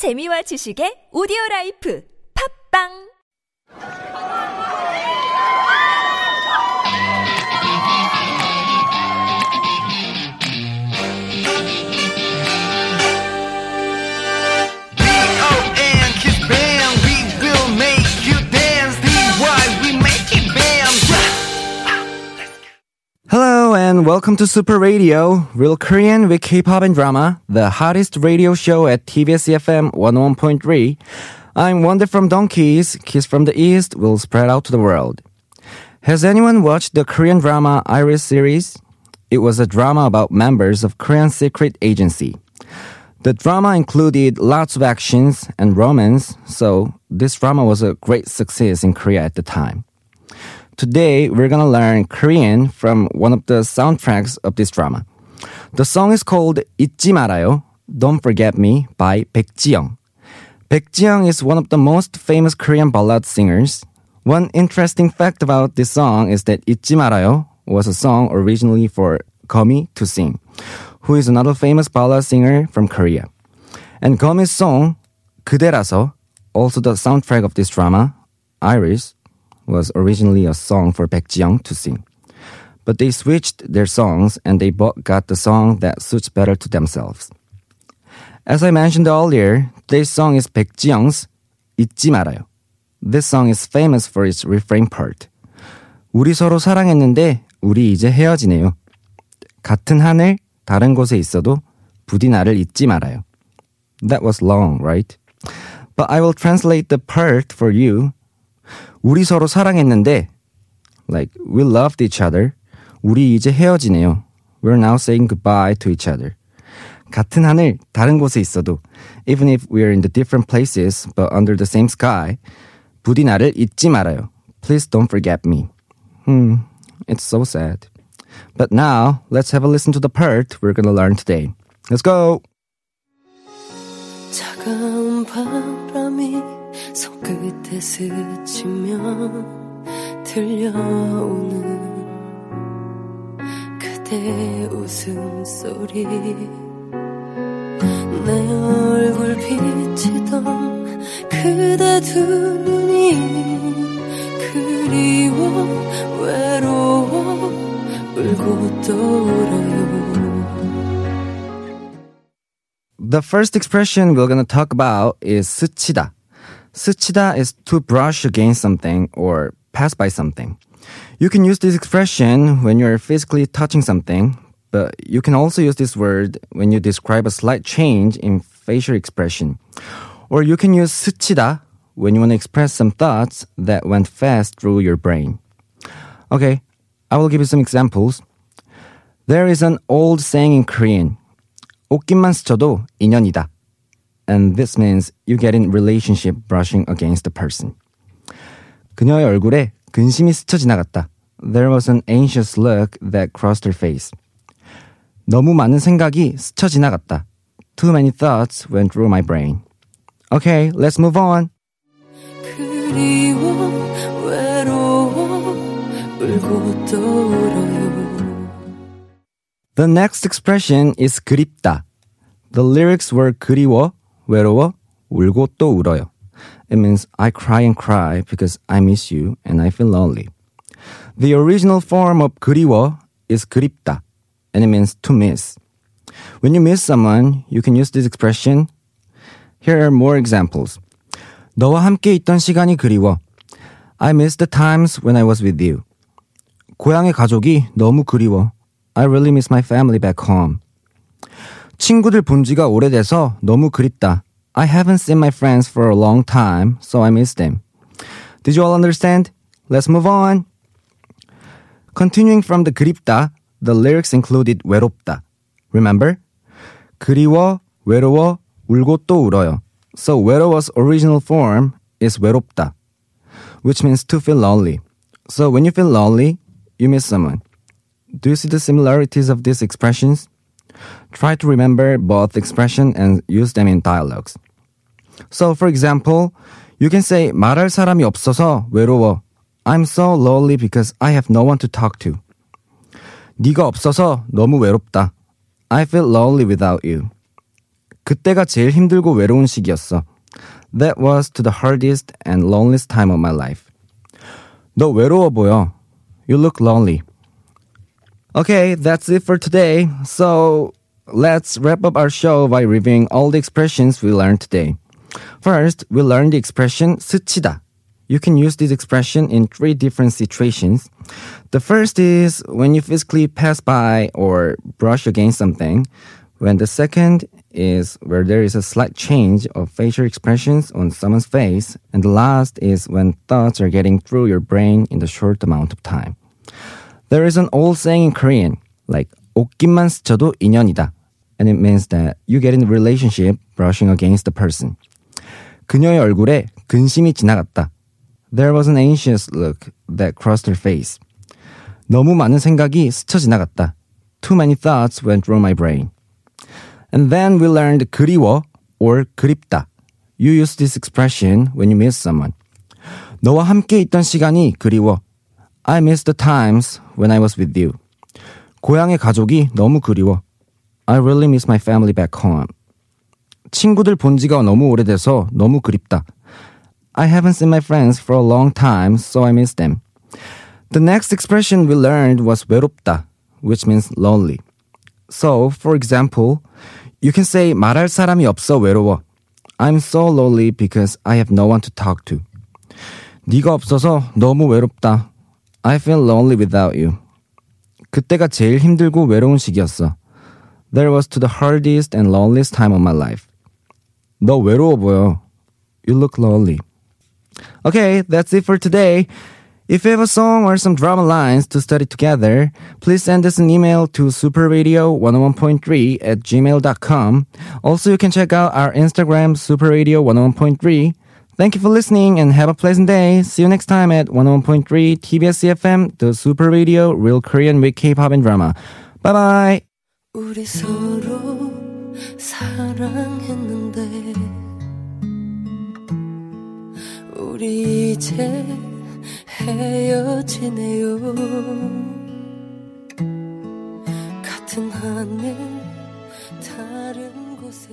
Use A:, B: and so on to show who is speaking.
A: 재미와 지식의 오디오 라이프. 팝빵
B: welcome to Super Radio, real Korean with K-pop and drama, the hottest radio show at TBS EFM 101.3. I'm Wonder from Donkeys, Kiss from the East will spread out to the world. Has anyone watched the Korean drama Iris series? It was a drama about members of Korean secret agency. The drama included lots of actions and romance, so this drama was a great success in Korea at the time Today, we're gonna learn Korean from one of the soundtracks of this drama. The song is called 잊지 말아요, Don't Forget Me by Baek Ji-young. Baek Ji-young is one of the most famous Korean ballad singers. One interesting fact about this song is that 잊지 말아요 was a song originally for Komi to sing, who is another famous ballad singer from Korea. And Komi's song 그대라서, also the soundtrack of this drama, Iris, was originally a song for Baek Ji-young to sing. But they switched their songs and they both got the song that suits better to themselves. As I mentioned earlier, this song is Baek Ji-young's 잊지 말아요. This song is famous for its refrain part. 우리 서로 사랑했는데 우리 이제 헤어지네요. 같은 하늘 다른 곳에 있어도 부디 나를 잊지 말아요. That was long, right? But I will translate the part for you 우리 서로 사랑했는데 like we loved each other. 우리 이제 헤어지네요. We're now saying goodbye to each other. 같은 하늘 다른 곳에 있어도 even if we're in the different places but under the same sky 부디 나를 잊지 말아요. Please don't forget me. Hmm, it's so sad. But now let's have a listen to the part we're gonna learn today. Let's go.
C: 손끝에 스치며 들려오는 그대 웃음소리 내 얼굴 비치던 그대 두 눈이 그리워 외로워 울고 또 울어요
B: The first expression we're gonna talk about is 스치다. 스치다 is to brush against something or pass by something. You can use this expression when you're physically touching something, but you can also use this word when you describe a slight change in facial expression. Or you can use 스치다 when you want to express some thoughts that went fast through your brain. Okay, I will give you some examples. There is an old saying in Korean. 옷깃만 스쳐도 인연이다. And this means you get in relationship brushing against the person. 그녀의 얼굴에 근심이 스쳐 지나갔다. There was an anxious look that crossed her face. 너무 많은 생각이 스쳐 지나갔다. Too many thoughts went through my brain. Okay, let's move on.
C: 그리워 외로워 울고 또 울어요
B: The next expression is 그립다. The lyrics were 그리워, 외로워, 울고 또 울어요. It means I cry and cry because I miss you and I feel lonely. The original form of 그리워 is 그립다, and it means to miss. When you miss someone, you can use this expression. Here are more examples. 너와 함께 있던 시간이 그리워. I miss the times when I was with you. 고향의 가족이 너무 그리워. I really miss my family back home. 친구들 본 지가 오래돼서 너무 그립다. I haven't seen my friends for a long time, so I miss them. Did you all understand? Let's move on. Continuing from the 그립다, the lyrics included 외롭다. Remember? 그리워, 외로워, 울고 또 울어요. So 외로워's original form is 외롭다, which means to feel lonely. So when you feel lonely, you miss someone. Do you see the similarities of these expressions? Try to remember both expression and use them in dialogues. So, for example, you can say 말할 사람이 없어서 외로워. I'm so lonely because I have no one to talk to. 네가 없어서 너무 외롭다. I feel lonely without you. 그때가 제일 힘들고 외로운 시기였어. That was to the hardest and loneliest time of my life. 너 외로워 보여. You look lonely. Okay, that's it for today. So let's wrap up our show by reviewing all the expressions we learned today. First, we learned the expression 스치다. You can use this expression in three different situations. The first is when you physically pass by or brush against something. When the second is where there is a slight change of facial expressions on someone's face. And the last is when thoughts are getting through your brain in a short amount of time. There is an old saying in Korean, like 옷깃만 스쳐도 인연이다. And it means that you get in a relationship brushing against the person. 그녀의 얼굴에 근심이 지나갔다. There was an anxious look that crossed her face. 너무 많은 생각이 스쳐 지나갔다. Too many thoughts went through my brain. And then we learned 그리워 or 그립다. You use this expression when you miss someone. 너와 함께 있던 시간이 그리워. I miss the times when I was with you. 고향의 가족이 너무 그리워. I really miss my family back home. 친구들 본 지가 너무 오래돼서 너무 그립다. I haven't seen my friends for a long time, so I miss them. The next expression we learned was 외롭다, which means lonely. So, for example, you can say 말할 사람이 없어 외로워. I'm so lonely because I have no one to talk to. 네가 없어서 너무 외롭다. I feel lonely without you. 그때가 제일 힘들고 외로운 시기였어. That was to the hardest and loneliest time of my life. 너 외로워 보여. You look lonely. Okay, that's it for today. If you have a song or some drama lines to study together, please send us an email to superradio101.3 at gmail.com. Also, you can check out our Instagram, superradio101.3. Thank you for listening and have a pleasant day. See you next time at 101.3 TBS CFM, the Super Radio, Real Korean with K-pop and drama. Bye bye.
C: 우리 서로 사랑했는데 우리 이제 헤어지네요 같은 하늘 다른 곳에